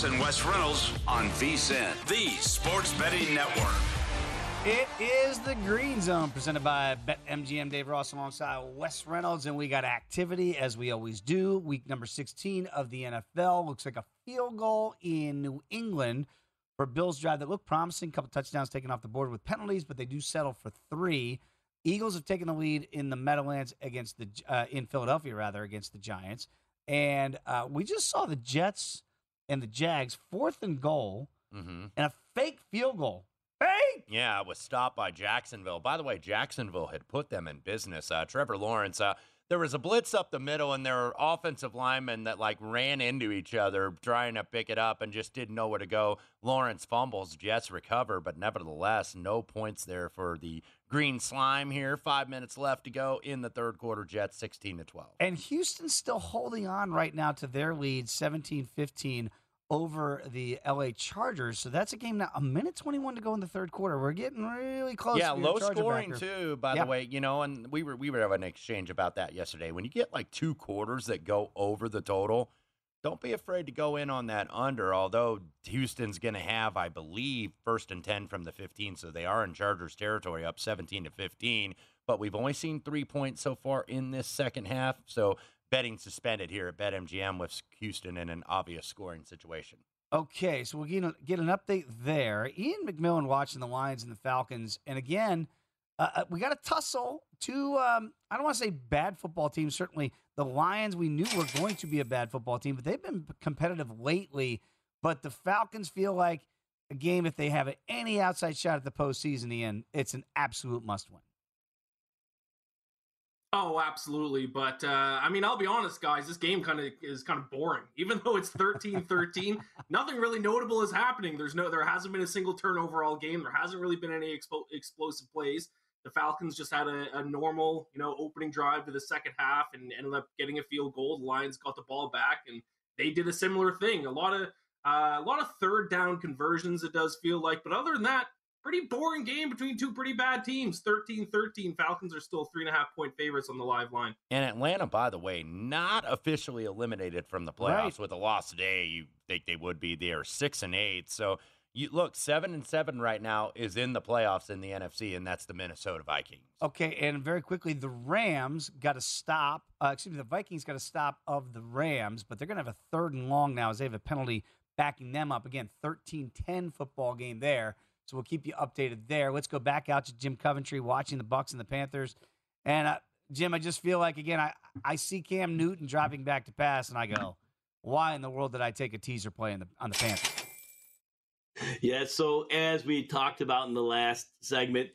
Ross and Wes Reynolds on VSIN, the Sports Betting Network. It is the Green Zone presented by BetMGM. Dave Ross alongside Wes Reynolds, and we got activity as we always do. Week number 16 of the NFL looks like a field goal in New England for Bills drive that looked promising. A couple touchdowns taken off the board with penalties, but they do settle for three. Eagles have taken the lead in the Meadowlands against the uh, in Philadelphia rather against the Giants, and uh, we just saw the Jets and the Jags fourth and goal Mm-hmm. and a fake field goal. Fake. Yeah, it was stopped by Jacksonville. By the way, Jacksonville had put them in business. Uh, Trevor Lawrence, uh, there was a blitz up the middle, and there were offensive linemen that like ran into each other trying to pick it up and just didn't know where to go. Lawrence fumbles, Jets recover, but nevertheless, no points there for the green slime here. Five minutes left to go in the third quarter. Jets 16 to 12. And Houston's still holding on right now to their lead 17 15 over the LA Chargers. So that's a game now, a minute 21 to go in the third quarter. We're getting really close. Yeah, low Charger scoring backer. too. By Yeah. the way, you know, and we were we were having an exchange about that yesterday. When you get like two quarters that go over the total, don't be afraid to go in on that under. Although Houston's going to have, I believe, first and ten from the 15, so they are in Chargers territory, up 17 to 15. But we've only seen three points so far in this second half, so betting suspended here at BetMGM with Houston in an obvious scoring situation. Okay, so we'll get, a- get an update there. Ian McMillan watching the Lions and the Falcons. And again, uh, uh, we got a tussle. Two, um, I don't want to say bad football teams. Certainly the Lions, we knew were going to be a bad football team, but they've been competitive lately. But the Falcons feel like a game, if they have any outside shot at the postseason, Ian, it's an absolute must win. Oh, absolutely. But uh, I mean, I'll be honest, guys. This game kind of is kind of boring. Even though it's 13-13, nothing really notable is happening. There's no, there hasn't been a single turnover all game. There hasn't really been any expo- explosive plays. The Falcons just had a, a normal, you know, opening drive to the second half and ended up getting a field goal. The Lions got the ball back, and they did a similar thing. A lot of uh, a lot of third down conversions. It does feel like, but other than that, pretty boring game between two pretty bad teams 13-13 falcons are still three and a half point favorites on the live line And Atlanta, by the way, not officially eliminated from the playoffs Right. with a loss today. You think they would be there, six and eight. So you look, seven and seven right now is in the playoffs in the NFC, and that's the Minnesota Vikings. Okay, and very quickly, the Rams got to stop. Uh, excuse me, the Vikings got to stop of the Rams, but they're going to have a third and long now as they have a penalty backing them up. Again, 13 10 football game there. So we'll keep you updated there. Let's go back out to Jim Coventry watching the Bucks and the Panthers. And uh, Jim, I just feel like again, I, I see Cam Newton dropping back to pass, and I go, why in the world did I take a teaser play on the on the Panthers? Yeah, so as we talked about in the last segment,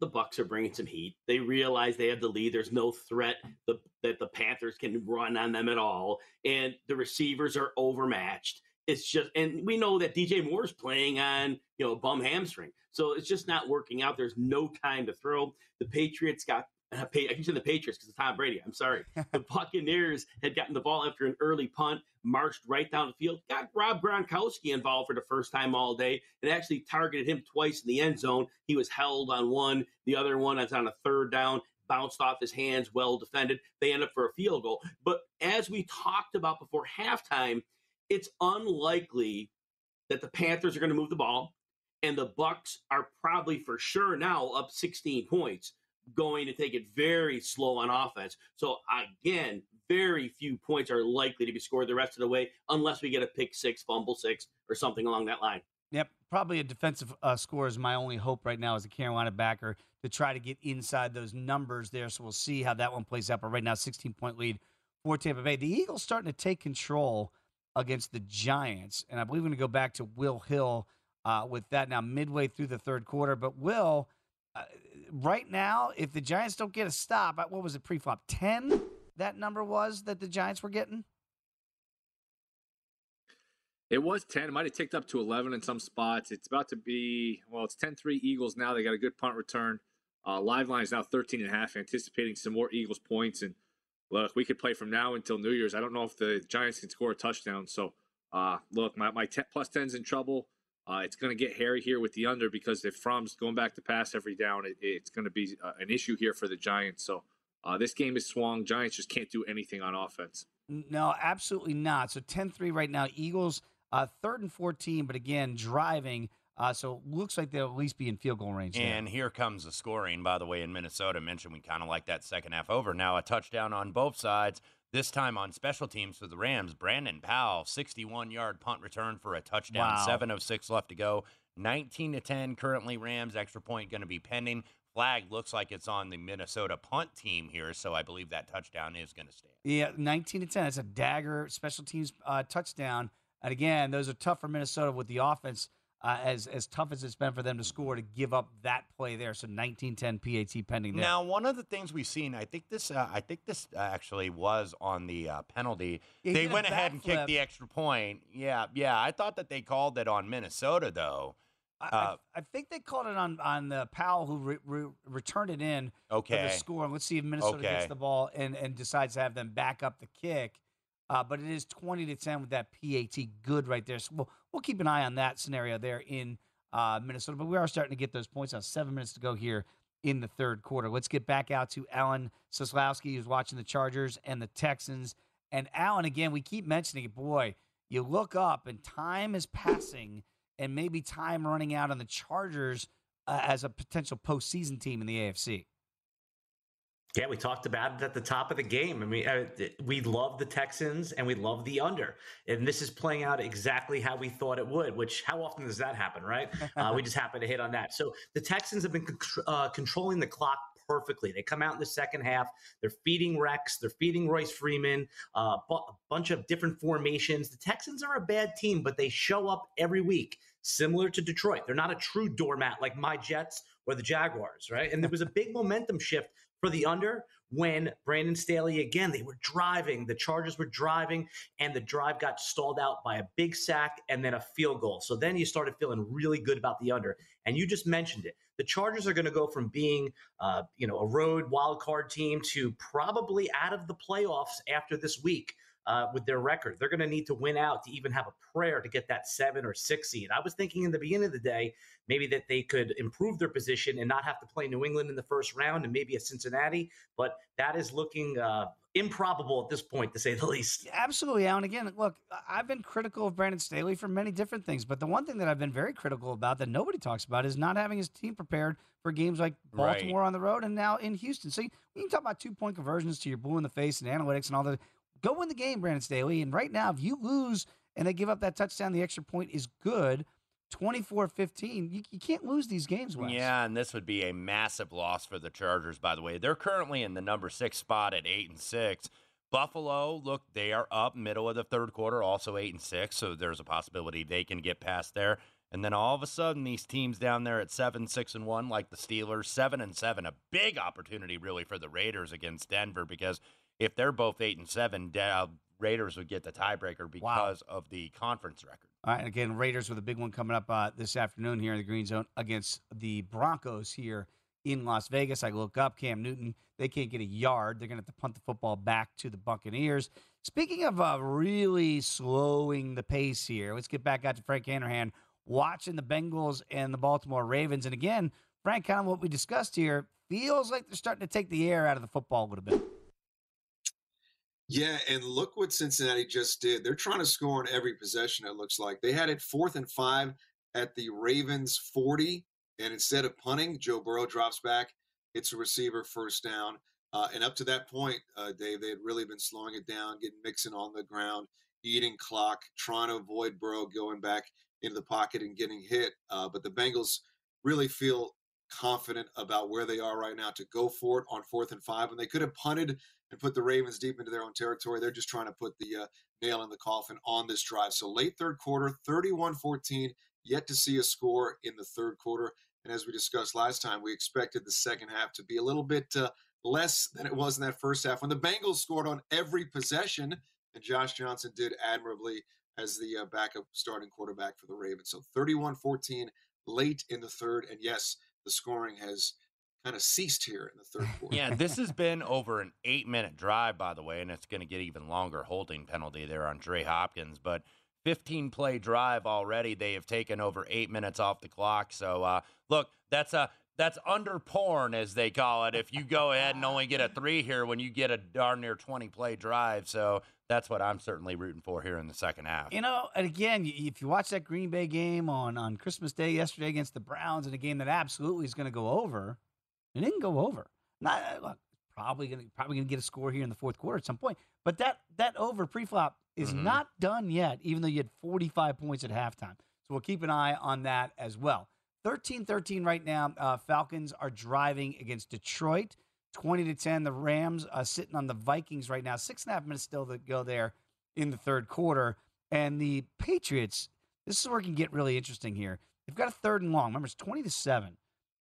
the Bucks are bringing some heat. They realize they have the lead. There's no threat the, that the Panthers can run on them at all, and the receivers are overmatched. It's just, and we know that DJ Moore is playing on you know bum hamstring, so it's just not working out. There's no time to throw. The Patriots got uh, I keep saying the Patriots because it's Tom Brady. I'm sorry. the Buccaneers had gotten the ball after an early punt, marched right down the field, got Rob Gronkowski involved for the first time all day, and actually targeted him twice in the end zone. He was held on one, the other one was on a third down, bounced off his hands, well defended. They end up for a field goal. But as we talked about before halftime, it's unlikely that the Panthers are going to move the ball, and the Bucks are probably for sure now up 16 points going to take it very slow on offense. So again, very few points are likely to be scored the rest of the way unless we get a pick six, fumble six, or something along that line. Yep, probably a defensive uh, score is my only hope right now as a Carolina backer to try to get inside those numbers there. So we'll see how that one plays out. But right now, 16 point lead for Tampa Bay. The Eagles starting to take control against the Giants, and I believe we're going to go back to Will Hill uh, with that now midway through the third quarter. But Will, uh, right now, if the Giants don't get a stop, uh, what was it pre-flop? Ten that number was that the Giants were getting. It was 10. It might have ticked up to 11 in some spots. It's about to be, well, it's 10 3 Eagles now. They got a good punt return. Uh, live line is now 13 and a half, anticipating some more Eagles points. And look, we could play from now until New Year's. I don't know if the Giants can score a touchdown. So, uh, look, my, my 10, plus 10's in trouble. Uh, it's going to get hairy here with the under because if Fromm's going back to pass every down, it, it's going to be uh, an issue here for the Giants. So, uh, this game is swung. Giants just can't do anything on offense. No, absolutely not. So 10 3 right now. Eagles uh, third and 14, but again, driving. Uh, so looks like they'll at least be in field goal range. And there. here comes the scoring, by the way, in Minnesota. Mentioned we kind of like that second half over. Now a touchdown on both sides. This time on special teams for the Rams. Brandon Powell, 61 yard punt return for a touchdown. Wow. 7.06 left to go. 19 to 10 currently Rams. Extra point going to be pending. Flag looks like it's on the Minnesota punt team here, so I believe that touchdown is going to stand. Yeah, 19 to 10. That's a dagger special teams uh, touchdown. And again, those are tough for Minnesota with the offense uh, as as tough as it's been for them to score to give up that play there. So 19-10 PAT pending there. Now, one of the things we've seen, I think this, uh, I think this actually was on the uh, penalty. Yeah, they went ahead and kicked the extra point. Yeah, yeah. I thought that they called it on Minnesota though. I, Uh, I, I think they called it on on the Powell who re, re, returned it in for the Okay. score. And let's see if Minnesota gets the ball and, and decides to have them back up the kick. Uh, but it is 20 to 10 with that PAT good right there. So we'll, we'll keep an eye on that scenario there in uh, Minnesota. But we are starting to get those points now. Seven minutes to go here in the third quarter. Let's get back out to Alan Soslowski, who's watching the Chargers and the Texans. And Alan, again, we keep mentioning it. Boy, you look up and time is passing and maybe time running out on the Chargers uh, as a potential postseason team in the AFC. Yeah, we talked about it at the top of the game. I mean, uh, we love the Texans and we love the under, and this is playing out exactly how we thought it would. Which, how often does that happen, right? uh, we just happen to hit on that. So the Texans have been con- uh, controlling the clock perfectly. They come out in the second half. They're feeding Rex. They're feeding Royce Freeman. Uh, bu- a bunch of different formations. The Texans are a bad team, but they show up every week, similar to Detroit. They're not a true doormat like my Jets or the Jaguars, right? And there was a big momentum shift for the under when Brandon Staley again they were driving the Chargers were driving and the drive got stalled out by a big sack and then a field goal. So then you started feeling really good about the under. And you just mentioned it. The Chargers are going to go from being uh, you know a road wild card team to probably out of the playoffs after this week uh, with their record. They're going to need to win out to even have a prayer to get that seven or six seed. I was thinking in the beginning of the day, maybe that they could improve their position and not have to play New England in the first round and maybe a Cincinnati, but that is looking uh, improbable at this point, to say the least. Absolutely, Alan. Again, look, I- I've been critical of Brandon Staley for many different things, but the one thing that I've been very critical about that nobody talks about is not having his team prepared for games like Right. Baltimore on the road and now in Houston. So you, we can talk about two point conversions to your blue in the face and analytics and all that. Go win the game, Brandon Staley. And right now, if you lose and they give up that touchdown. The extra point is good. 24 15. You, you can't lose these games, Wes. Yeah, and this would be a massive loss for the Chargers, by the way. They're currently in the number six spot at eight and six. Buffalo, look, they are up middle of the third quarter, also eight and six, so there's a possibility they can get past there. And then all of a sudden, these teams down there at seven, six, and one, like the Steelers, seven and seven, a big opportunity really for the Raiders against Denver because if they're both eight and seven, Raiders would get the tiebreaker because wow. of the conference record. All right, again, Raiders with a big one coming up uh, this afternoon here in the Green Zone against the Broncos here in Las Vegas. I look up Cam Newton; they can't get a yard. They're going to have to punt the football back to the Buccaneers. Speaking of uh, really slowing the pace here, let's get back out to Frank Hanrahan watching the Bengals and the Baltimore Ravens. And again, Frank, kind of what we discussed here feels like they're starting to take the air out of the football a little bit. Yeah, and look what Cincinnati just did. They're trying to score on every possession, it looks like. They had it fourth and five at the Ravens 40. And instead of punting, Joe Burrow drops back, hits a receiver first down. Uh, and up to that point, uh, Dave, they had really been slowing it down, getting Mixon on the ground, eating clock, trying to avoid Burrow going back into the pocket and getting hit. Uh, but the Bengals really feel confident about where they are right now to go for it on fourth and five. And they could have punted and put the Ravens deep into their own territory. They're just trying to put the uh, nail in the coffin on this drive. So late third quarter, 31 14, yet to see a score in the third quarter. And as we discussed last time, we expected the second half to be a little bit uh, less than it was in that first half when the Bengals scored on every possession. And Josh Johnson did admirably as the uh, backup starting quarterback for the Ravens. So 31 14 late in the third. And yes, the scoring has kind of ceased here in the third quarter. Yeah, this has been over an eight minute drive, by the way, and it's going to get even longer holding penalty there on Trey Hopkins. But 15 play drive already. They have taken over eight minutes off the clock. So, uh, look, that's a that's under porn, as they call it. If you go ahead and only get a three here when you get a darn near 20 play drive. So that's what I'm certainly rooting for here in the second half. You know, and again, if you watch that Green Bay game on, on Christmas Day yesterday against the Browns, in a game that absolutely is going to go over, it didn't go over. Not look, probably going to probably to get a score here in the fourth quarter at some point. But that that over pre-flop is mm-hmm. not done yet, even though you had 45 points at halftime. So we'll keep an eye on that as well. 13 13 right now. Uh, Falcons are driving against Detroit. 20 to 10. The Rams are sitting on the Vikings right now. Six and a half minutes still to go there in the third quarter. And the Patriots, this is where it can get really interesting here. They've got a third and long. Remember, it's 20 to 7.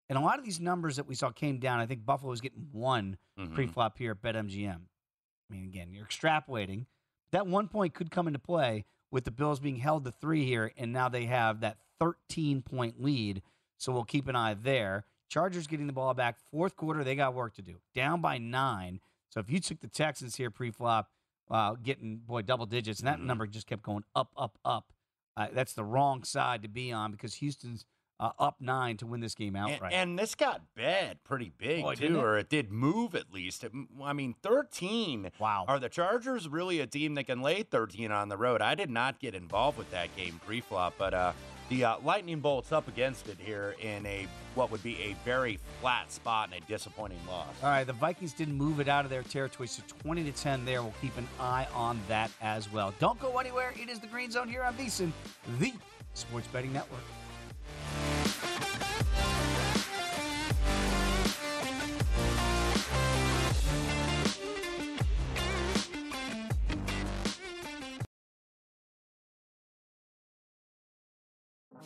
And a lot of these numbers that we saw came down. I think Buffalo was getting one mm-hmm. pre-flop here at BetMGM. I mean, again, you're extrapolating. That one point could come into play with the Bills being held to three here, and now they have that 13 point lead. So we'll keep an eye there. Chargers getting the ball back. Fourth quarter, they got work to do. Down by nine. So if you took the Texans here pre-flop, uh, getting boy double digits, and that mm-hmm. number just kept going up, up, up. Uh, that's the wrong side to be on because Houston's uh, up nine to win this game outright. And, and this got bad pretty big Boy, too, it? or it did move at least. It, I mean, thirteen. Wow. Are the Chargers really a team that can lay thirteen on the road? I did not get involved with that game pre-flop, but uh, the uh, Lightning bolts up against it here in a what would be a very flat spot and a disappointing loss. All right, the Vikings didn't move it out of their territory, so 20 to 10 there. We'll keep an eye on that as well. Don't go anywhere. It is the Green Zone here on VSIN, the Sports Betting Network.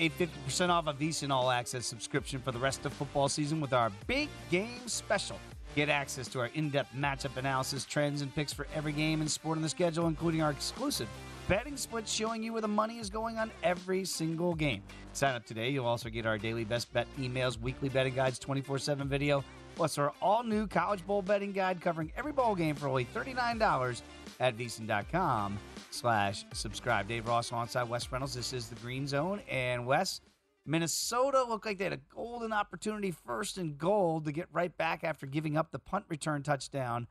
Save 50% off a VSiN All Access subscription for the rest of football season with our Big Game Special. Get access to our in-depth matchup analysis, trends, and picks for every game and sport on the schedule, including our exclusive betting splits showing you where the money is going on every single game. Sign up today. You'll also get our daily best bet emails, weekly betting guides, 24-7 video, plus our all-new College Bowl betting guide covering every bowl game for only $39 at VSiN.com slash subscribe. Dave Ross alongside Wes Reynolds. This is the Green Zone. And Wes, Minnesota looked like they had a golden opportunity first and goal to get right back after giving up the punt return touchdown.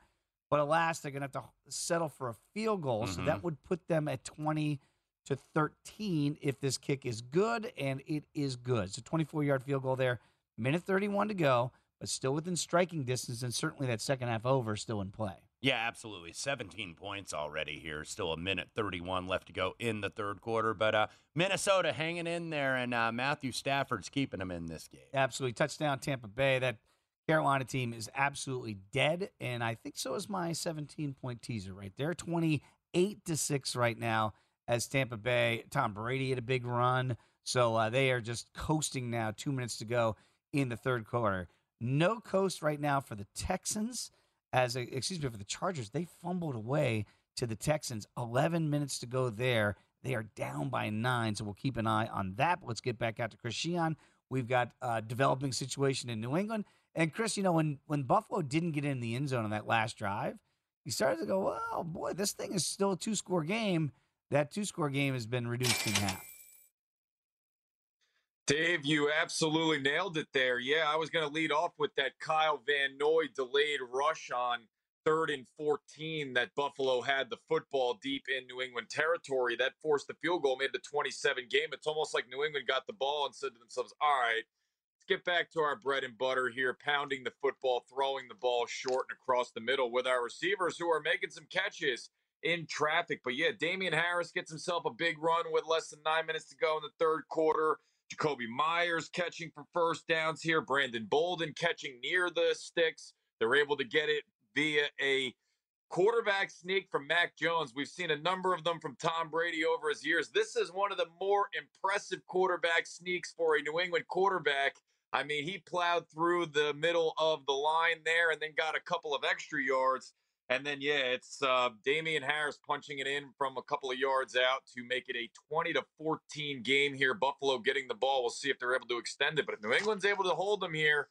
But alas, they're going to have to settle for a field goal. So Mhm. that would put them at 20 to 13 if this kick is good, and it is good. So 24 yard field goal there, minute 31 to go, but still within striking distance, and certainly that second half over still in play. Yeah, absolutely. 17 points already here. Still a minute 31 left to go in the third quarter. But uh, Minnesota hanging in there, and uh, Matthew Stafford's keeping them in this game. Absolutely. Touchdown, Tampa Bay. That Carolina team is absolutely dead. And I think so is my 17 point teaser right there. 28 to 6 right now as Tampa Bay. Tom Brady had a big run. So uh, they are just coasting now. Two minutes to go in the third quarter. No coast right now for the Texans. As a, excuse me for the Chargers, they fumbled away to the Texans. 11 minutes to go there. They are down by nine, so we'll keep an eye on that. Let's get back out to Chris Sheehan. We've got a developing situation in New England. And Chris, you know, when when Buffalo didn't get in the end zone on that last drive, he started to go, well, boy, this thing is still a two score game. That two score game has been reduced in half. Dave, you absolutely nailed it there. Yeah, I was going to lead off with that Kyle Van Noy delayed rush on third and 14 that Buffalo had the football deep in New England territory. That forced the field goal, made the 27 game. It's almost like New England got the ball and said to themselves, all right, let's get back to our bread and butter here, pounding the football, throwing the ball short and across the middle with our receivers who are making some catches in traffic. But yeah, Damien Harris gets himself a big run with less than nine minutes to go in the third quarter. Jakobi Meyers catching for first downs here. Brandon Bolden catching near the sticks. They're able to get it via a quarterback sneak from Mac Jones. We've seen a number of them from Tom Brady over his years. This is one of the more impressive quarterback sneaks for a New England quarterback. I mean, he plowed through the middle of the line there and then got a couple of extra yards. And then, yeah, it's uh, Damien Harris punching it in from a couple of yards out to make it a 20 to 14 game here. Buffalo getting the ball. We'll see if they're able to extend it. But if New England's able to hold them here,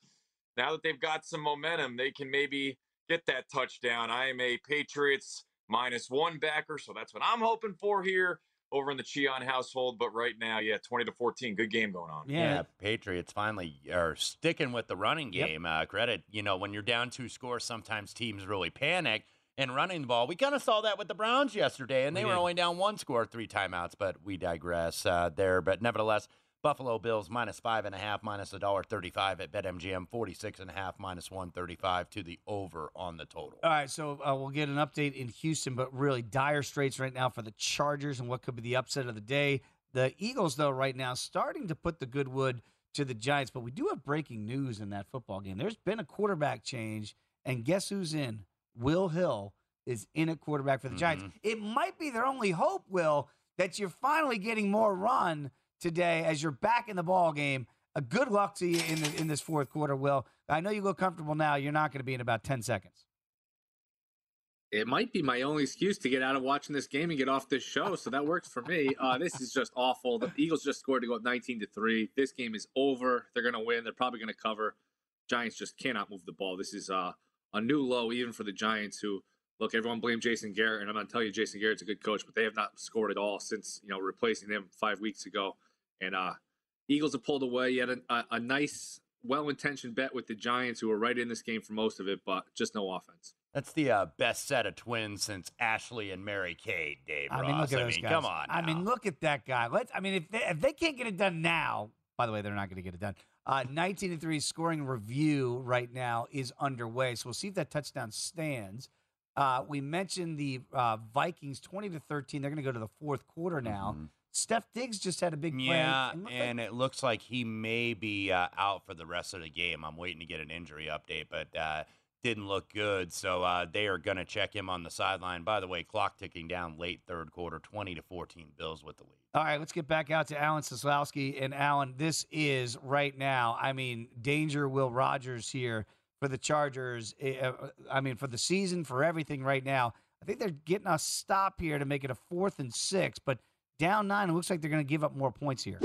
now that they've got some momentum, they can maybe get that touchdown. I am a Patriots minus one backer, so that's what I'm hoping for here over in the Sheehan household. But right now, yeah, 20 to 14, good game going on. Yeah, Patriots finally are sticking with the running Yep. game. Uh, credit, you know, when you're down two scores, sometimes teams really panic and running the ball. We kind of saw that with the Browns yesterday, and We they were did. only down one score, three timeouts. But we digress uh, there. But nevertheless, Buffalo Bills minus five and a half, minus a dollar thirty-five at BetMGM, forty-six and a half, minus one thirty-five to the over on the total. All right, so uh, we'll get an update in Houston, but really dire straits right now for the Chargers and what could be the upset of the day. The Eagles, though, right now starting to put the good wood to the Giants, but we do have breaking news in that football game. There's been a quarterback change, And guess who's in? Will Hill is in at quarterback for the Giants. Mm-hmm. It might be their only hope, Will, that you're finally getting more run today as you're back in the ball game. A good luck to you in the, in this fourth quarter, Will. I know you look comfortable now. You're not going to be in about 10 seconds. It might be my only excuse to get out of watching this game and get off this show, so that works for me. Uh, this is just awful. The Eagles just scored to go up 19 to three. This game is over. They're going to win. They're probably going to cover. Giants just cannot move the ball. This is uh, a new low even for the Giants, who look, everyone blame Jason Garrett, and I'm going to tell you, Jason Garrett's a good coach, but they have not scored at all since you know replacing him five weeks ago. And uh, Eagles have pulled away. You had a, a, a nice, well-intentioned bet with the Giants, who were right in this game for most of it, but just no offense. That's the uh, best set of twins since Ashley and Mary Kate, Dave I Ross. mean, look at I those mean, guys. come on. I mean, look at that guy. Let's. I mean, if they, if they can't get it done now, by the way, they're not going to get it done. Uh, 19 and three scoring review right now is underway, so we'll see if that touchdown stands. Uh, we mentioned the uh, Vikings 20 to 13. They're going to go to the fourth quarter now. Steph Diggs just had a big play. Yeah, and looked like- it looks like he may be uh, out for the rest of the game. I'm waiting to get an injury update, but uh, didn't look good. So uh, they are going to check him on the sideline. By the way, clock ticking down late third quarter, 20 to 14 Bills with the lead. All right, let's get back out to Alan Soslowski. And Alan, this is right now, I mean, danger Will Rogers here for the Chargers. Uh, I mean, for the season, for everything right now. I think they're getting a stop here to make it a fourth and six, but down nine, it looks like they're going to give up more points here.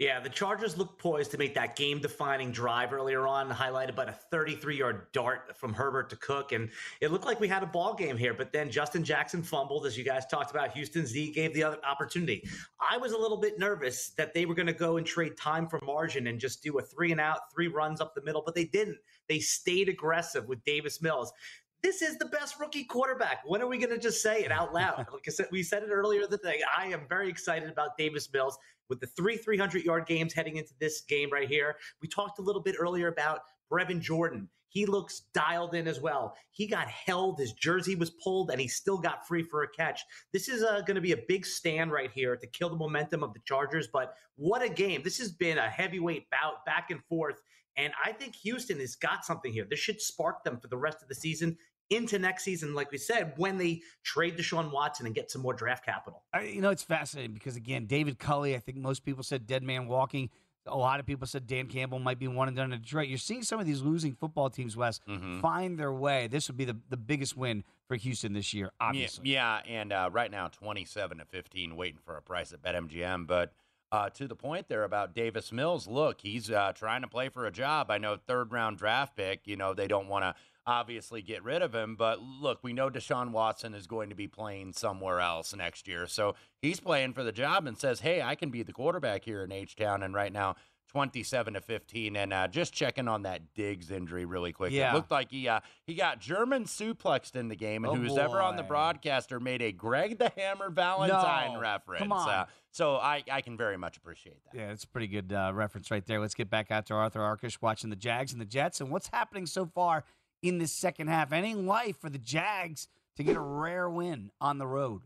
Yeah, the Chargers look poised to make that game defining drive earlier on, highlighted by a 33 yard dart from Herbert to Cook. And it looked like we had a ball game here, but then Justin Jackson fumbled, as you guys talked about. Houston Z gave the other opportunity. I was a little bit nervous that they were going to go and trade time for margin and just do a three and out, three runs up the middle, but they didn't. They stayed aggressive with Davis Mills this is the best rookie quarterback. When are we going to just say it out loud? like I said, we said it earlier the day. I am very excited about Davis Mills with the three 300 yard games heading into this game right here. We talked a little bit earlier about Brevin Jordan. He looks dialed in as well. He got held, his jersey was pulled, and he still got free for a catch. This is uh, going to be a big stand right here to kill the momentum of the Chargers. But what a game! This has been a heavyweight bout, back and forth. And I think Houston has got something here. This should spark them for the rest of the season into next season, like we said, when they trade Deshaun Watson and get some more draft capital. I, you know, it's fascinating because, again, David Culley, I think most people said dead man walking. A lot of people said Dan Campbell might be one and done in Detroit. You're seeing some of these losing football teams, Wes, Mhm. find their way. This would be the, the biggest win for Houston this year, obviously. Yeah, yeah and uh, right now, 27 to 15, waiting for a price at BetMGM. But uh, to the point there about Davis Mills, look, he's uh, trying to play for a job. I know third round draft pick, you know, they don't want to obviously get rid of him. But look, we know Deshaun Watson is going to be playing somewhere else next year. So he's playing for the job and says, hey, I can be the quarterback here in H Town. And right now, 27 to 15 and uh, just checking on that Diggs injury really quick. Yeah. It looked like he uh, he got German suplexed in the game and Oh, who's ever on the broadcaster made a Greg the Hammer Valentine No. reference. Come on. Uh, so I, I can very much appreciate that. Yeah, it's a pretty good uh, reference right there. Let's get back out to Arthur Arkush watching the Jags and the Jets and what's happening so far in this second half. Any life for the Jags to get a rare win on the road?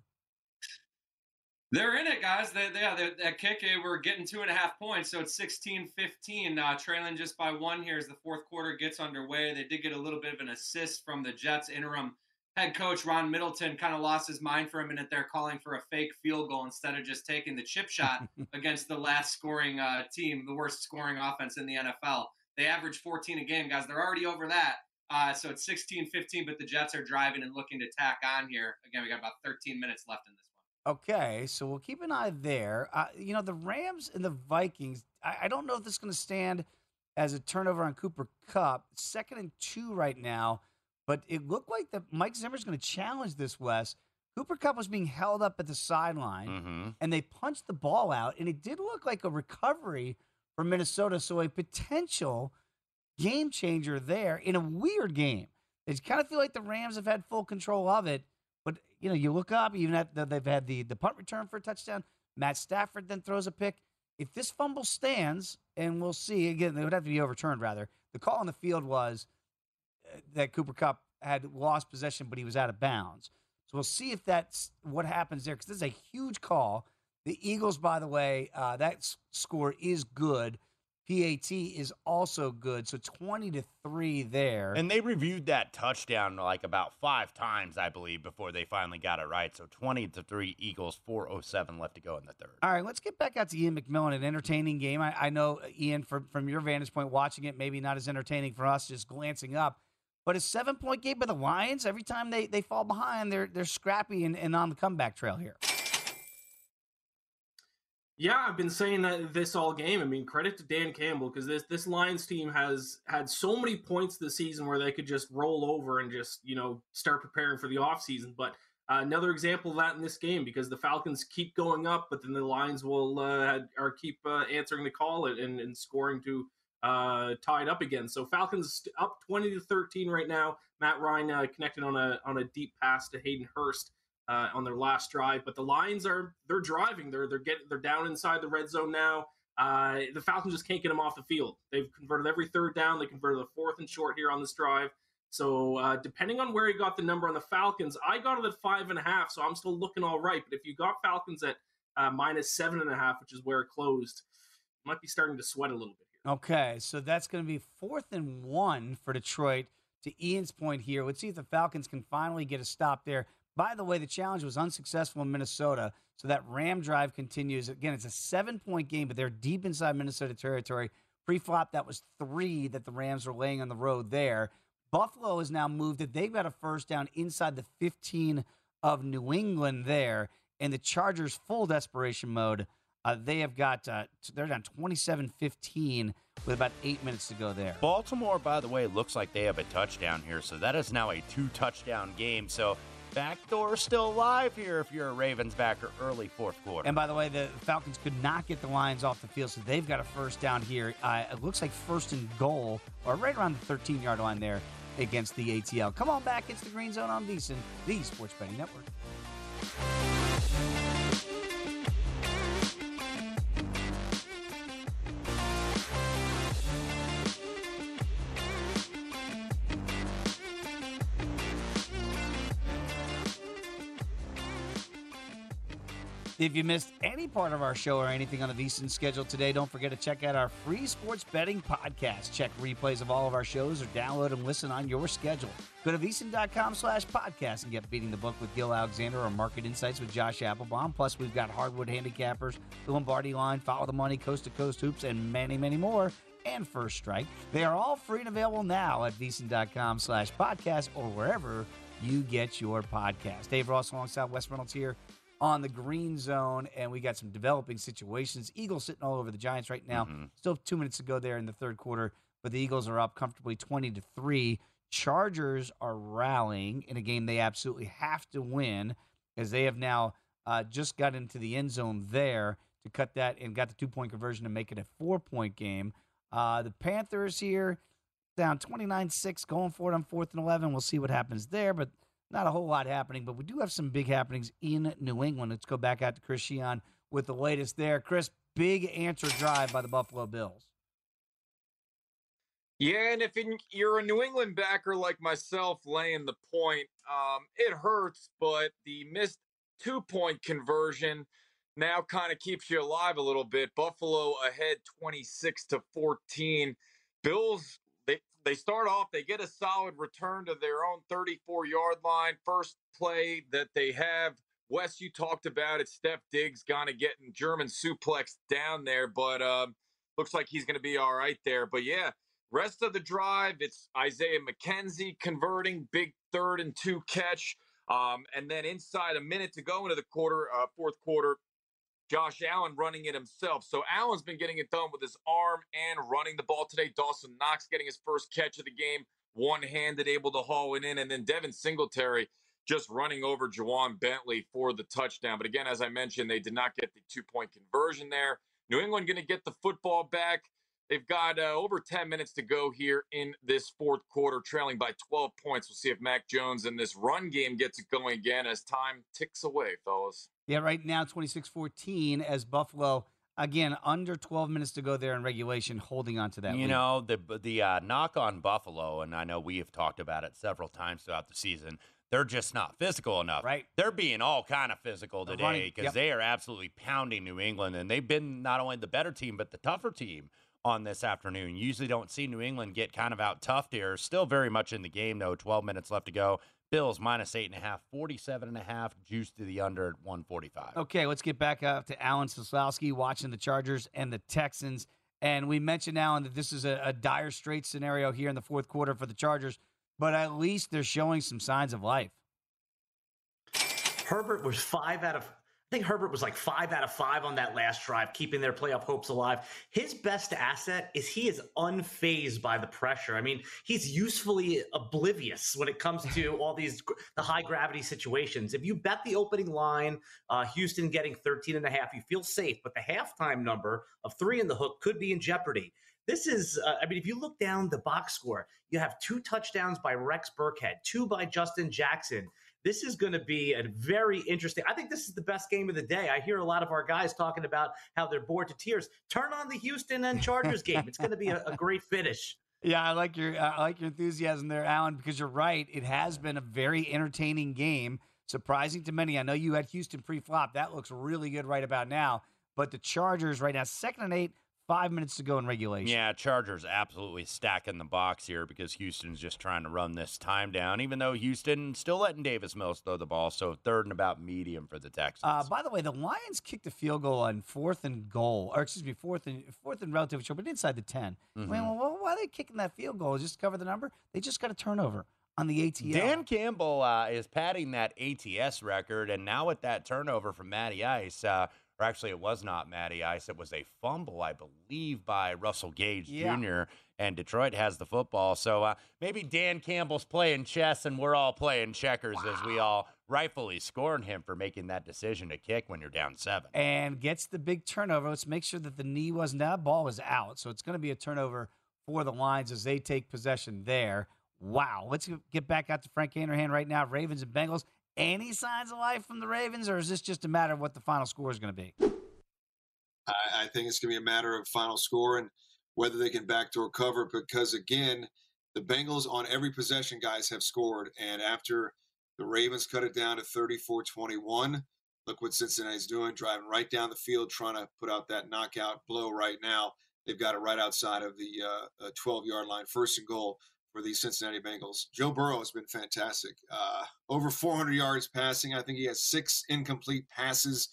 They're in it, guys. They, they, yeah, they're- that kick, eh, we're getting two and a half points, so it's 16 15, uh, trailing just by one here as the fourth quarter gets underway. They did get a little bit of an assist from the Jets interim head coach, Ron Middleton, kind of lost his mind for a minute there, calling for a fake field goal instead of just taking the chip shot against the last scoring uh, team, the worst scoring offense in the NFL. They average 14 a game, guys. They're already over that. Uh, so it's 16 15, but the Jets are driving and looking to tack on here. Again, we got about 13 minutes left in this one. Okay, so we'll keep an eye there. Uh, you know, the Rams and the Vikings, I, I don't know if this is going to stand as a turnover on Cooper Kupp. Second and two right now, but it looked like that Mike Zimmer's going to challenge this, Wes. Cooper Kupp was being held up at the sideline, Mm-hmm. and they punched the ball out, and it did look like a recovery for Minnesota. So a potential game changer there in a weird game. They kind of feel like the Rams have had full control of it, but you know, you look up, even at the, they've had the the punt return for a touchdown. Matt Stafford then throws a pick. If this fumble stands, and we'll see again, it would have to be overturned. Rather, the call on the field was uh, that Cooper Kupp had lost possession, but he was out of bounds. So we'll see if that's what happens there, because this is a huge call. The Eagles, by the way, uh, that s- score is good. PAT is also good. So 20 to 3 there. And they reviewed that touchdown like about five times, I believe, before they finally got it right. So 20 to 3 Eagles, 407 left to go in the third. All right, let's get back out to Ian McMillan. An entertaining game. I, I know, Ian, from, from your vantage point, watching it, maybe not as entertaining for us, just glancing up. But a seven point game by the Lions, every time they, they fall behind, they're they're scrappy and, and on the comeback trail here. Yeah, I've been saying that this all game. I mean, credit to Dan Campbell because this this Lions team has had so many points this season where they could just roll over and just you know start preparing for the offseason. But uh, another example of that in this game because the Falcons keep going up, but then the Lions will uh, or keep uh, answering the call and, and scoring to uh, tied up again. So Falcons up twenty to thirteen right now. Matt Ryan uh, connected on a on a deep pass to Hayden Hurst uh, on their last drive. But the Lions are they're driving. They're they're getting they're down inside the red zone now. Uh, the Falcons just can't get them off the field. They've converted every third down. They converted the fourth and short here on this drive. So uh, depending on where you got the number on the Falcons, I got it at five and a half. So I'm still looking all right. But if you got Falcons at uh, minus seven and a half, which is where it closed, might be starting to sweat a little bit here. Okay, so that's going to be fourth and one for Detroit. To Ian's point here, let's see if the Falcons can finally get a stop there. By the way, the challenge was unsuccessful in Minnesota, so that Ram drive continues. Again, it's a seven point game, but they're deep inside Minnesota territory. Pre flop, that was three that the Rams were laying on the road there. Buffalo has now moved it. They've got a first down inside the 15 of New England there. And the Chargers, full desperation mode, uh, they have got, uh, they're down 27 15 with about eight minutes to go there. Baltimore, by the way, looks like they have a touchdown here. So that is now a two touchdown game. So backdoor still alive here if you're a Ravens backer early fourth quarter. And by the way, the Falcons could not get the Lions off the field, so they've got a first down here. Uh, it looks like first and goal, or right around the 13 yard line there against the ATL. Come on back. It's the Green Zone on VSIN, the Sports Betting Network. If you missed any part of our show or anything on the VSIN schedule today, don't forget to check out our free sports betting podcast. Check replays of all of our shows or download and listen on your schedule. Go to VSIN.com slash podcast and get Beating the Book with Gill Alexander or Market Insights with Josh Appelbaum. Plus, we've got Hardwood Handicappers, the Lombardi Line, Follow the Money, Coast to Coast Hoops, and many, many more. And First Strike. They are all free and available now at VSIN.com slash podcast or wherever you get your podcast. Dave Ross alongside Wes Reynolds here on the green zone, and we got some developing situations. Eagles sitting all over the Giants right now. Mm-hmm. Still two minutes to go there in the third quarter, but the Eagles are up comfortably twenty to three. Chargers are rallying in a game they absolutely have to win, as they have now uh, just got into the end zone there to cut that and got the two point conversion to make it a four point game. Uh, the Panthers here down 29 6, going for it on fourth and 11. We'll see what happens there, but not a whole lot happening, but we do have some big happenings in New England. Let's go back out to Chris Sheehan with the latest there. Chris, big answer drive by the Buffalo Bills. Yeah, and if in, you're a New England backer like myself laying the point, um, it hurts, but the missed two point conversion now kind of keeps you alive a little bit. Buffalo ahead 26 to 14. Bills they start off, they get a solid return to their own 34 yard line. First play that they have. Wes, you talked about it. Steph Diggs kind of getting German suplex down there, but um, looks like he's going to be all right there. But yeah, rest of the drive, it's Isaiah McKenzie converting, big third and two catch. Um, and then inside a minute to go into the quarter, uh, fourth quarter, Josh Allen running it himself. So Allen's been getting it done with his arm and running the ball today. Dawson Knox getting his first catch of the game, one handed, able to haul it in. And then Devin Singletary just running over Ja'Whaun Bentley for the touchdown. But again, as I mentioned, they did not get the two point conversion there. New England going to get the football back. They've got uh, over 10 minutes to go here in this fourth quarter, trailing by 12 points. We'll see if Mac Jones and this run game gets it going again as time ticks away, fellas. Yeah, right now 26-14 as Buffalo again under 12 minutes to go there in regulation, holding on to that. You lead. know the the uh, knock on Buffalo, and I know we have talked about it several times throughout the season. They're just not physical enough. Right. They're being all kind of physical today because yep. they are absolutely pounding New England, and they've been not only the better team but the tougher team on this afternoon. Usually don't see New England get kind of out toughed here. Still very much in the game, though. 12 minutes left to go. Bills minus eight and a half, 47 and a half, juice to the under at 145. Okay, let's get back up to Alan Soslowski watching the Chargers and the Texans. And we mentioned, Alan, that this is a, a dire straight scenario here in the fourth quarter for the Chargers, but at least they're showing some signs of life. Herbert was five out of I think Herbert was like five out of five on that last drive, keeping their playoff hopes alive. His best asset is he is unfazed by the pressure. I mean, he's usefully oblivious when it comes to all these the high gravity situations. If you bet the opening line, uh, Houston getting 13 and a half, you feel safe, but the halftime number of three in the hook could be in jeopardy. This is, uh, I mean, if you look down the box score, you have two touchdowns by Rex Burkhead, two by Justin Jackson this is going to be a very interesting. I think this is the best game of the day. I hear a lot of our guys talking about how they're bored to tears. Turn on the Houston and Chargers game. It's going to be a, a great finish. Yeah, I like your I like your enthusiasm there, Alan, because you're right. It has been a very entertaining game, surprising to many. I know you had Houston pre-flop. That looks really good right about now. But the Chargers right now, second and eight, Five minutes to go in regulation. Yeah, Chargers absolutely stacking the box here because Houston's just trying to run this time down, even though Houston still letting Davis Mills throw the ball. So third and about medium for the Texans. Uh, by the way, the Lions kicked a field goal on fourth and goal, or excuse me, fourth and fourth and relatively short, but inside the 10 Mm-hmm. I mean, well, why are they kicking that field goal? Just to cover the number? They just got a turnover on the ATL. Dan Campbell uh, is padding that ATS record, and now with that turnover from Matty Ice, uh, or actually it was not Matty Ice, it was a fumble, I believe, by Russell Gage Yeah. Jr. And Detroit has the football, so uh, maybe Dan Campbell's playing chess, and we're all playing checkers as we all rightfully scorn him for making that decision to kick when you're down seven. and gets the big turnover. Let's make sure that the knee wasn't out. Ball was out. So it's going to be a turnover for the Lions as they take possession there. Wow. Let's get back out to Frank Hanrahan right now. Ravens and Bengals. Any signs of life from the Ravens, or is this just a matter of what the final score is going to be? I, I think it's going to be a matter of final score and whether they can backdoor cover because, again, the Bengals on every possession, guys, have scored. And after the Ravens cut it down to 34 21, look what Cincinnati's doing, driving right down the field, trying to put out that knockout blow right now. They've got it right outside of the uh, uh, 12 yard line, first and goal for the Cincinnati Bengals. Joe Burrow has been fantastic. Uh, over 400 yards passing. I think he has six incomplete passes.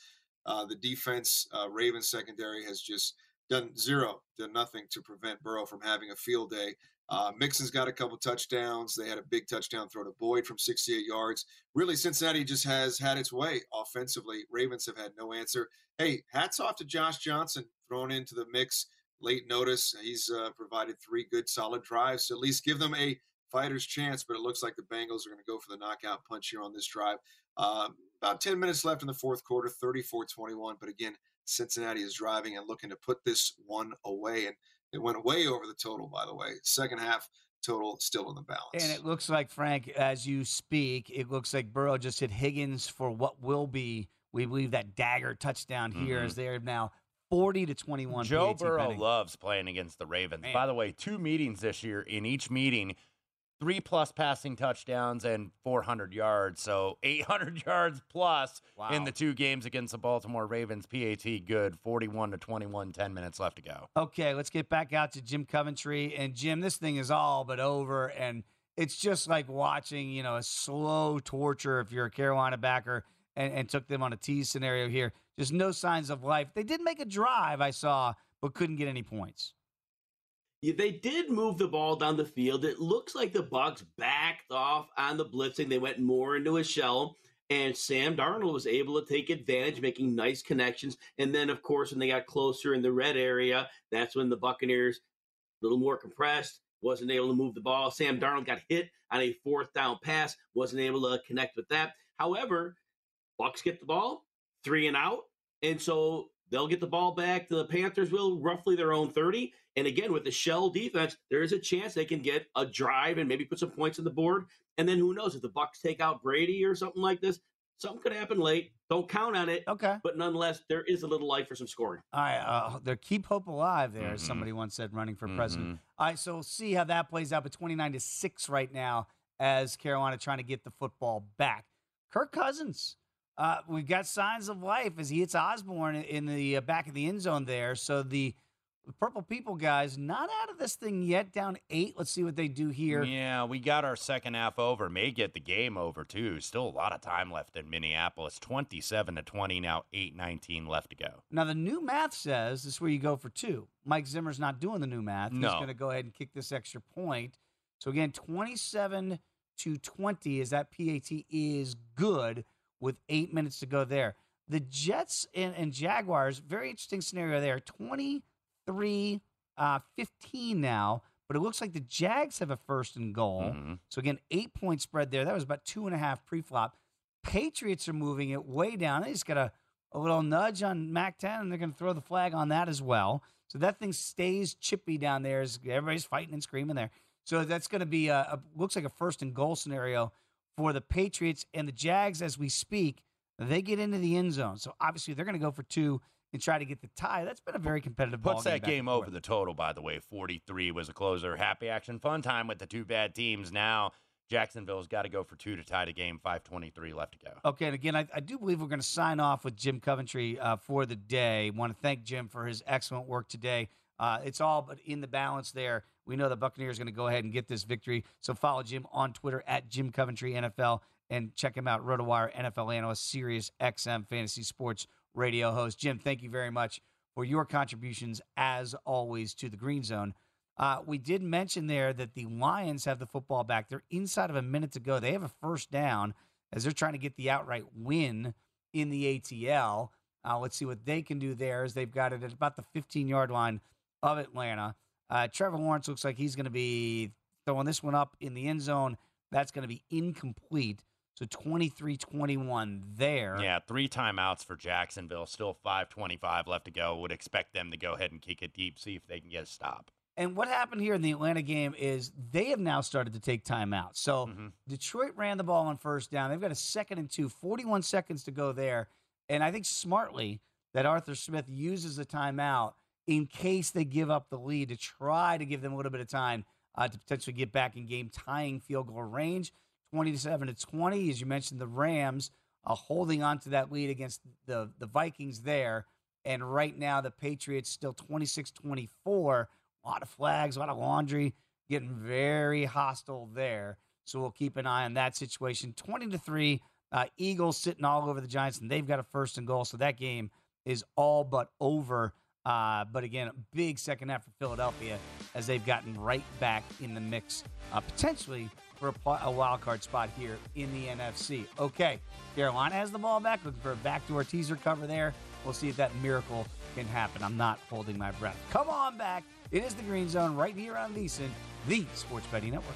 Uh, the defense, uh, Ravens secondary, has just done zero, done nothing to prevent Burrow from having a field day. Uh, Mixon's got a couple touchdowns. They had a big touchdown throw to Boyd from 68 yards. Really, Cincinnati just has had its way offensively. Ravens have had no answer. Hey, hats off to Josh Johnson thrown into the mix late notice. He's uh, provided three good, solid drives. So at least give them a fighter's chance. But it looks like the Bengals are going to go for the knockout punch here on this drive. Um, about 10 minutes left in the fourth quarter, 34 21. But again, Cincinnati is driving and looking to put this one away. And it went way over the total, by the way. Second half total still in the balance. And it looks like, Frank, as you speak, it looks like Burrow just hit Higgins for what will be, we believe, that dagger touchdown here Mhm. as they're now 40 to 21. Joe Burrow betting. loves playing against the Ravens. Man. By the way, two meetings this year. In each meeting, three plus passing touchdowns and 400 yards. So 800 yards plus in the two games against the Baltimore Ravens. PAT good, 41 to 21, 10 minutes left to go. Okay, let's get back out to Jim Coventry. And Jim, this thing is all but over. And it's just like watching, you know, a slow torture if you're a Carolina backer and, and took them on a tease scenario here. Just no signs of life. They did make a drive, I saw, but couldn't get any points. Yeah, they did move the ball down the field. It looks like the Bucks backed off on the blitzing. They went more into a shell, and Sam Darnold was able to take advantage, making nice connections. And then, of course, when they got closer in the red area, that's when the Buccaneers, a little more compressed, wasn't able to move the ball. Sam Darnold got hit on a fourth down pass, wasn't able to connect with that. However, Bucks get the ball, three and out, and so they'll get the ball back. The Panthers will roughly their own 30. And again, with the shell defense, there is a chance they can get a drive and maybe put some points on the board. And then who knows if the Bucks take out Brady or something like this, something could happen late. Don't count on it. Okay. But nonetheless, there is a little life for some scoring. All right, uh, they keep hope alive there, as Mhm. somebody once said, running for president. Mhm. All right, so we'll see how that plays out. But 29 to 6 right now as Carolina trying to get the football back. Kirk Cousins, uh, we've got signs of life as he hits Osborn in the uh, back of the end zone there. So the Purple People guys not out of this thing yet, down eight. Let's see what they do here. Yeah, we got our second half over. May get the game over too. Still a lot of time left in Minneapolis. 27 to 20 now, 8-19 left to go. Now the new math says this is where you go for two. Mike Zimmer's not doing the new math. He's going to go ahead and kick this extra point. So again, 27 to 20 is that PAT is good with eight minutes to go there. The Jets and, and Jaguars, very interesting scenario there. 23 uh, 15 now, but it looks like the Jags have a first and goal. Mhm. So again, eight point spread there. That was about two and a half pre-flop. Patriots are moving it way down. They just got a, a little nudge on Mac 10, and they're going to throw the flag on that as well. So that thing stays chippy down there as everybody's fighting and screaming there. So that's going to be a, a looks like a first and goal scenario for the Patriots and the Jags as we speak. They get into the end zone, so obviously they're going to go for two and try to get the tie. That's been a very competitive ball Puts game that game forth. over the total, by the way. 43 was a closer. Happy action, fun time with the two bad teams. Now Jacksonville's got to go for two to tie the game. 523 left to go. Okay, and again, I, I do believe we're going to sign off with Jim Coventry uh, for the day. Want to thank Jim for his excellent work today. Uh, it's all but in the balance there. We know the Buccaneers are going to go ahead and get this victory. So follow Jim on Twitter at Jim Coventry NFL and check him out, RotoWire NFL analyst, Sirius XM Fantasy Sports Radio host. Jim, thank you very much for your contributions as always to the Green Zone. Uh, we did mention there that the Lions have the football back. They're inside of a minute to go. They have a first down as they're trying to get the outright win in the ATL. Uh, let's see what they can do there as they've got it at about the 15 yard line of Atlanta. Uh, Trevor Lawrence looks like he's going to be throwing this one up in the end zone. That's going to be incomplete. So 23 21 there. Yeah, three timeouts for Jacksonville. Still 525 left to go. Would expect them to go ahead and kick it deep, see if they can get a stop. And what happened here in the Atlanta game is they have now started to take timeouts. So Detroit ran the ball on first down. They've got a second and two, 41 seconds to go there. And I think smartly that Arthur Smith uses a timeout in case they give up the lead to try to give them a little bit of time uh, to potentially get back in game tying field goal range. 27 to 20, as you mentioned, the Rams uh, holding on to that lead against the, the Vikings there. And right now, the Patriots still 26 24. A lot of flags, a lot of laundry, getting very hostile there. So we'll keep an eye on that situation. 20 to 3, uh, Eagles sitting all over the Giants, and they've got a first and goal. So that game is all but over. Uh, but again, a big second half for Philadelphia as they've gotten right back in the mix, uh, potentially for a, a wild card spot here in the NFC. Okay, Carolina has the ball back, looking for a backdoor teaser cover there. We'll see if that miracle can happen. I'm not holding my breath. Come on back. It is the Green Zone right here on VSIN, the Sports Betting Network.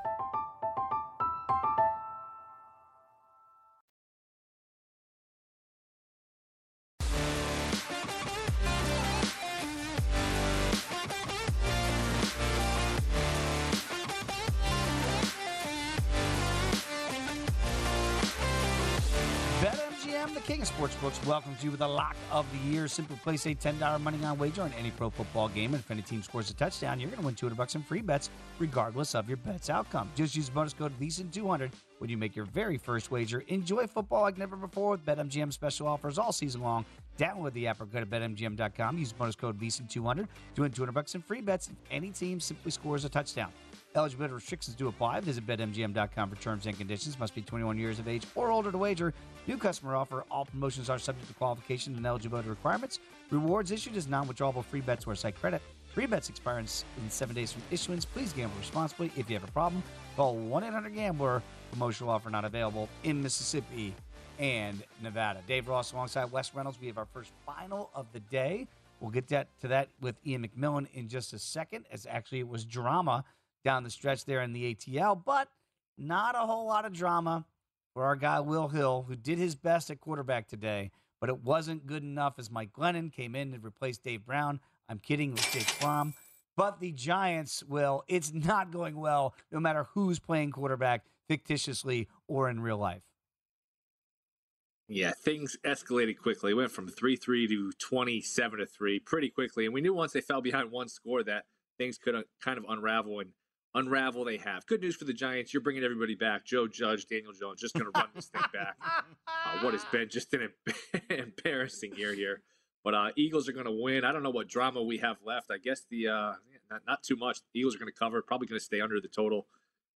Welcomes you with a lock of the year. Simply place a $10 money line wager on any pro football game, and if any team scores a touchdown, you're going to win 200 bucks in free bets, regardless of your bet's outcome. Just use bonus code VSIN200 when you make your very first wager. Enjoy football like never before with BetMGM special offers all season long. Download the app or go to BetMGM.com. Use bonus code VSIN200 to win 200 bucks in free bets if any team simply scores a touchdown. Eligibility restrictions do apply. Visit BetMGM.com for terms and conditions. Must be 21 years of age or older to wager. New customer offer. All promotions are subject to qualification and eligibility requirements. Rewards issued as non-withdrawable free bets or site credit. Free bets expire in, in seven days from issuance. Please gamble responsibly. If you have a problem, call 1-800-GAMBLER. Promotional offer not available in Mississippi and Nevada. Dave Ross alongside Wes Reynolds. We have our first final of the day. We'll get that, to that with Ian McMillan in just a second, as actually it was drama down the stretch there in the ATL, but not a whole lot of drama for our guy Will Hill, who did his best at quarterback today, but it wasn't good enough as Mike Glennon came in and replaced Dave Brown. I'm kidding with Jake Fromm. But the Giants, will, it's not going well no matter who's playing quarterback fictitiously or in real life. Yeah, things escalated quickly. Went from 3 3 to 27 to 3 pretty quickly. And we knew once they fell behind one score that things could uh, kind of unravel. And unravel they have. Good news for the Giants. You're bringing everybody back. Joe Judge, Daniel Jones, just going to run this thing back. Uh, what has been just an embarrassing year here. But uh, Eagles are going to win. I don't know what drama we have left. I guess the uh, not, not too much. The Eagles are going to cover. Probably going to stay under the total.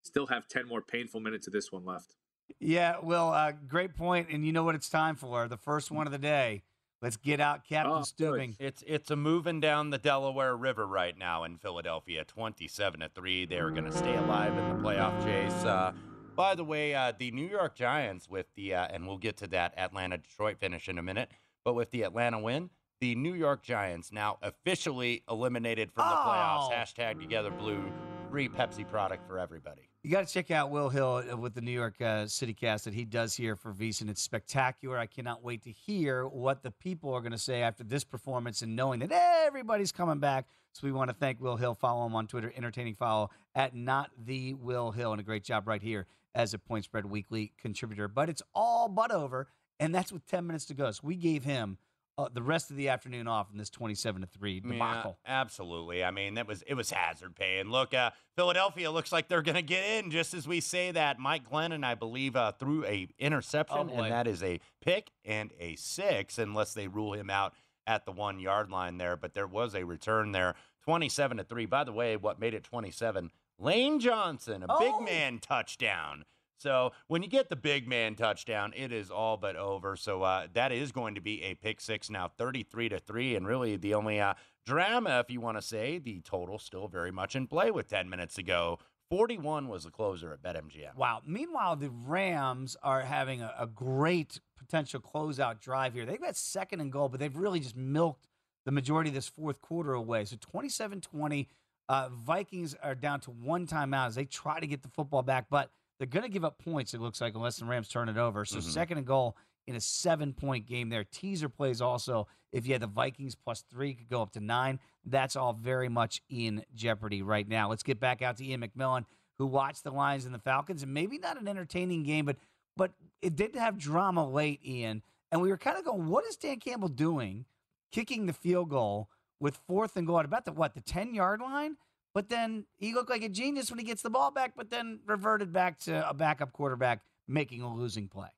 Still have 10 more painful minutes of this one left. Yeah, well, uh, great point. And you know what it's time for? The first one of the day. Let's get out Captain Oh, Stubing. It's it's a moving down the Delaware River right now in Philadelphia, twenty-seven to three. They are going to stay alive in the playoff chase. Uh, by the way, uh, the New York Giants with the uh, and we'll get to that Atlanta Detroit finish in a minute, but with the Atlanta win, the New York Giants now officially eliminated from the playoffs. Oh. Hashtag Together Blue, free Pepsi product for everybody. You got to check out Will Hill uh, with the New York uh, City cast that he does here for VSiN. It's spectacular. I cannot wait to hear what the people are going to say after this performance and knowing that everybody's coming back. So we want to thank Will Hill. Follow him on Twitter, entertaining follow at not the Will Hill, and a great job right here as a Point Spread Weekly contributor. But it's all but over, and that's with 10 minutes to go. So we gave him uh, the rest of the afternoon off in this 27 to three debacle. Yeah, absolutely. I mean, that was it was hazard pay. And look, uh, Philadelphia looks like they're going to get in just as we say that. Mike Glennon, I believe, uh, threw a interception, Oh, and that is a pick and a six, unless they rule him out at the one yard line there. But there was a return there, twenty-seven to three. By the way, what made it twenty-seven? Lane Johnson, a Oh. big man touchdown. So when you get the big man touchdown, it is all but over. So uh, that is going to be a pick six now, thirty-three to three, and really the only uh, drama, if you want to say, the total still very much in play with ten minutes to go. Forty-one was the closer at BetMGM. Wow. Meanwhile, the Rams are having a, a great potential closeout drive here. They've got second and goal, but they've really just milked the majority of this fourth quarter away. So 27 20. Uh, Vikings are down to one timeout as they try to get the football back, but they're going to give up points, it looks like, unless the Rams turn it over. So Mhm. second and goal in a seven point game there. Teaser plays also. If you had the Vikings plus three, could go up to nine. That's all very much in jeopardy right now. Let's get back out to Ian McMillan, who watched the Lions and the Falcons, and maybe not an entertaining game, but but it did have drama late, Ian. And we were kind of going, what is Dan Campbell doing, kicking the field goal with fourth and goal at about the what the ten yard line? But then he looked like a genius when he gets the ball back, but then reverted back to a backup quarterback making a losing play.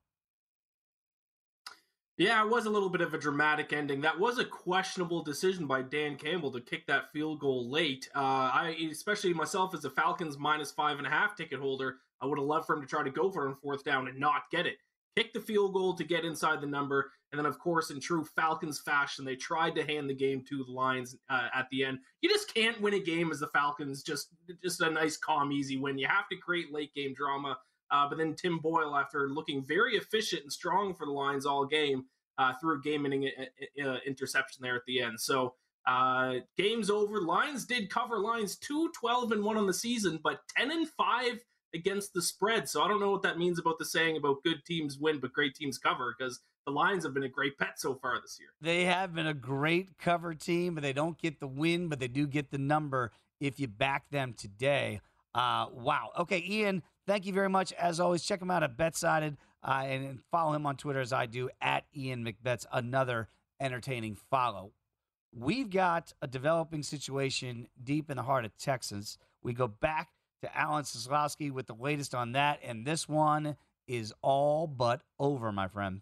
Yeah, it was a little bit of a dramatic ending. That was a questionable decision by Dan Campbell to kick that field goal late. Uh, I, especially myself as a Falcons minus five and a half ticket holder, I would have loved for him to try to go for it on fourth down and not get it. Kick the field goal to get inside the number, and then of course in true Falcons fashion, they tried to hand the game to the Lions uh, at the end. You just can't win a game as the Falcons. Just just a nice, calm, easy win. You have to create late game drama. Uh, but then Tim Boyle, after looking very efficient and strong for the Lions all game, uh, threw a game-winning uh, uh, interception there at the end. So uh, game's over. Lions did cover Lions 2 12 and 1 on the season, but 10 and 5 against the spread. So I don't know what that means about the saying about good teams win, but great teams cover, because the Lions have been a great bet so far this year. They have been a great cover team, but they don't get the win, but they do get the number if you back them today. Uh, wow. Okay, Ian, thank you very much. As always, check him out at BetSided uh, and follow him on Twitter as I do at Ian McBets. Another entertaining follow. We've got a developing situation deep in the heart of Texas. We go back to Alan Seslowsky with the latest on that, and this one is all but over, my friend.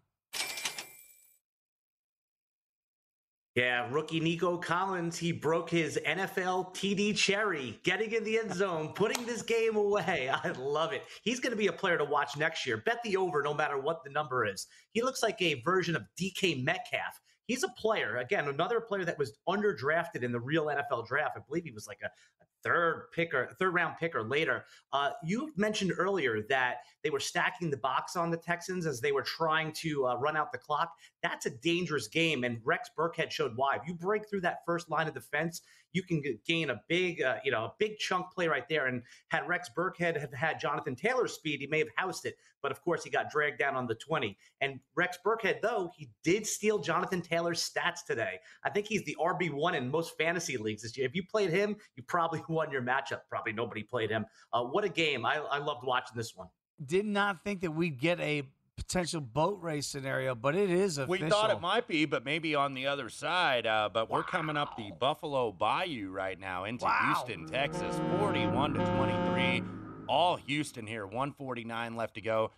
Yeah, rookie Nico Collins, he broke his NFL TD cherry, getting in the end zone, putting this game away. I love it. He's going to be a player to watch next year. Bet the over no matter what the number is. He looks like a version of DK Metcalf. He's a player, again, another player that was underdrafted in the real NFL draft. I believe he was like a, a third pick or third round pick or later. Uh, you mentioned earlier that they were stacking the box on the Texans as they were trying to uh, run out the clock. That's a dangerous game, and Rex Burkhead showed why. If you break through that first line of defense, you can gain a big, uh, you know, a big chunk play right there. And had Rex Burkhead have had Jonathan Taylor's speed, he may have housed it. But of course, he got dragged down on the 20. And Rex Burkhead, though, he did steal Jonathan Taylor's stats today. I think he's the RB1 in most fantasy leagues this year. If you played him, you probably won your matchup. Probably nobody played him. Uh, what a game. I, I loved watching this one. Did not think that we'd get a potential boat race scenario, but it is official. We thought it might be, but maybe on the other side. Uh, but wow. we're coming up the Buffalo Bayou right now into wow. Houston, Texas, 41 to 23. All Houston here, 149 left to go.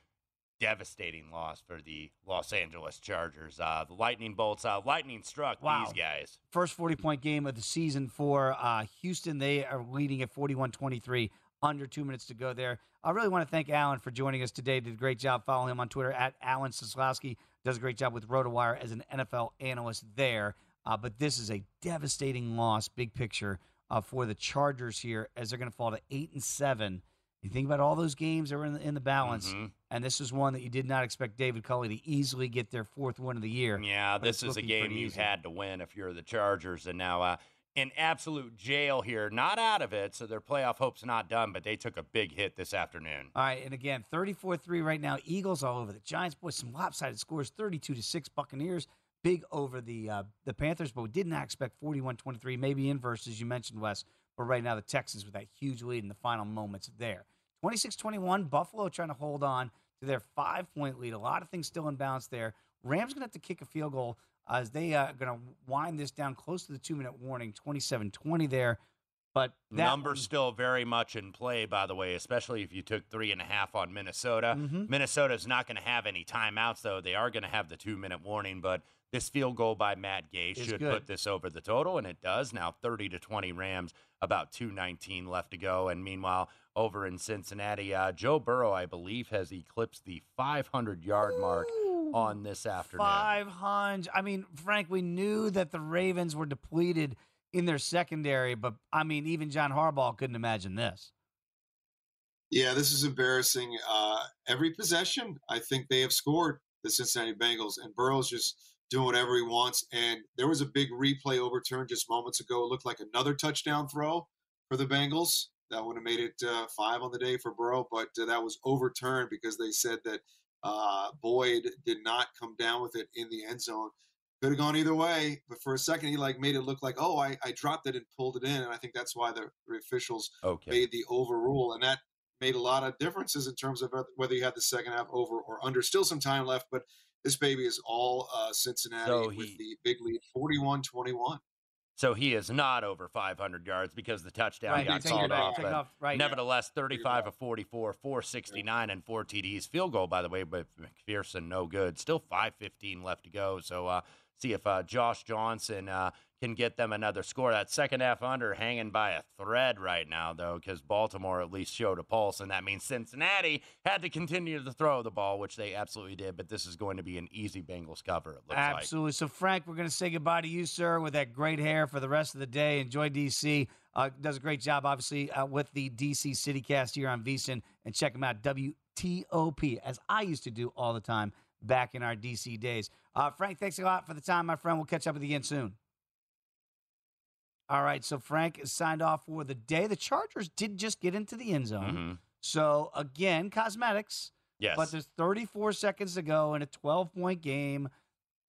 Devastating loss for the Los Angeles Chargers. Uh, the lightning bolts, uh, lightning struck wow. these guys. First 40 point game of the season for uh, Houston. They are leading at 41 23 under two minutes to go there. I really want to thank Alan for joining us today. Did a great job. Follow him on Twitter at Alan Seslowsky. Does a great job with RotoWire as an NFL analyst there. Uh, but this is a devastating loss, big picture, uh, for the Chargers here as they're going to fall to eight and seven. You think about all those games that were in the, in the balance, mm-hmm. and this is one that you did not expect David Culley to easily get their fourth win of the year. Yeah, this is a game you've had to win if you're the Chargers, and now. Uh, in absolute jail here, not out of it, so their playoff hopes not done, but they took a big hit this afternoon. All right, and again, 34-3 right now. Eagles all over the Giants. Boy, some lopsided scores, 32 to 6 Buccaneers. Big over the uh, the Panthers, but we did not expect 41-23, maybe inverse, as you mentioned, Wes. But right now, the Texans with that huge lead in the final moments there. 26-21, Buffalo trying to hold on to their five-point lead. A lot of things still in balance there. Rams going to have to kick a field goal as they are uh, going to wind this down close to the two minute warning, 27 20 there. But numbers still very much in play, by the way, especially if you took three and a half on Minnesota. Mm-hmm. Minnesota is not going to have any timeouts, though. They are going to have the two minute warning, but this field goal by Matt Gay should good. put this over the total, and it does. Now 30 to 20 Rams, about 219 left to go. And meanwhile, over in Cincinnati, uh, Joe Burrow, I believe, has eclipsed the 500 yard mark on this afternoon. 500. I mean, Frank, we knew that the Ravens were depleted in their secondary, but I mean, even John Harbaugh couldn't imagine this. Yeah, this is embarrassing. Uh, every possession, I think they have scored the Cincinnati Bengals, and Burrow's just doing whatever he wants. And there was a big replay overturn just moments ago. It looked like another touchdown throw for the Bengals. That would have made it uh, five on the day for Burrow, but uh, that was overturned because they said that uh, Boyd did not come down with it in the end zone. Could have gone either way, but for a second he like made it look like, oh, I, I dropped it and pulled it in, and I think that's why the, officials okay. made the overrule, and that made a lot of differences in terms of whether you had the second half over or under. Still some time left, but this baby is all uh, Cincinnati so he, with the big lead, 41-21. So he is not over 500 yards because the touchdown right, got called off. But off right nevertheless, 35 of 44, 469, and four TDs. Field goal, by the way, but McPherson no good. Still 5:15 left to go. So uh, see if uh, Josh Johnson uh, can get them another score. That second half under hanging by a thread right now, though, because Baltimore at least showed a pulse, and that means Cincinnati had to continue to throw the ball, which they absolutely did. But this is going to be an easy Bengals cover. Absolutely. So, Frank, we're going to say goodbye to you, sir, with that great hair for the rest of the day. Enjoy DC. Uh, does a great job, obviously, uh, with the DC CityCast here on VSIN. And check him out, WTOP, as I used to do all the time back in our DC days. Uh, Frank, thanks a lot for the time, my friend. We'll catch up with you again soon. All right, so Frank is signed off for the day. The Chargers did just get into the end zone. Mhm. So, again, cosmetics. Yes. But there's 34 seconds to go in a 12 point game.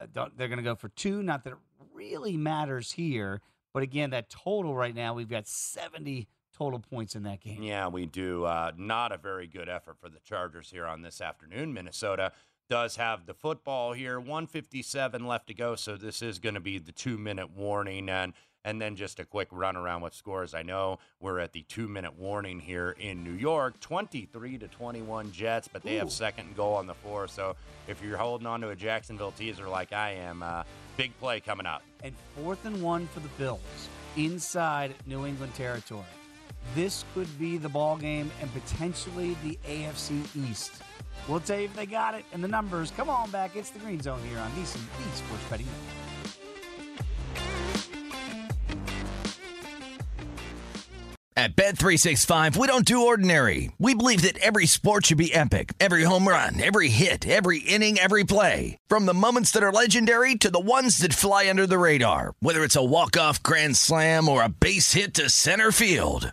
Uh, They're going to go for two. Not that it really matters here. But again, that total right now, we've got 70 total points in that game. Yeah, we do. Uh, not a very good effort for the Chargers here on this afternoon. Minnesota does have the football here. 157 left to go, so this is going to be the two minute warning. And and then just a quick run around with scores. I know we're at the two minute warning here in New York, 23 to 21 Jets, but they have Ooh. second goal on the floor. So if you're holding on to a Jacksonville teaser like I am, uh, big play coming up. And fourth and one for the Bills inside New England territory. This could be the ball game and potentially the AFC East. We'll tell you if they got it and the numbers. Come on back. It's the Green Zone here on VSiN, the Sports Betting Network. At Bet365, we don't do ordinary. We believe that every sport should be epic. Every home run, every hit, every inning, every play. From the moments that are legendary to the ones that fly under the radar. Whether it's a walk-off grand slam or a base hit to center field.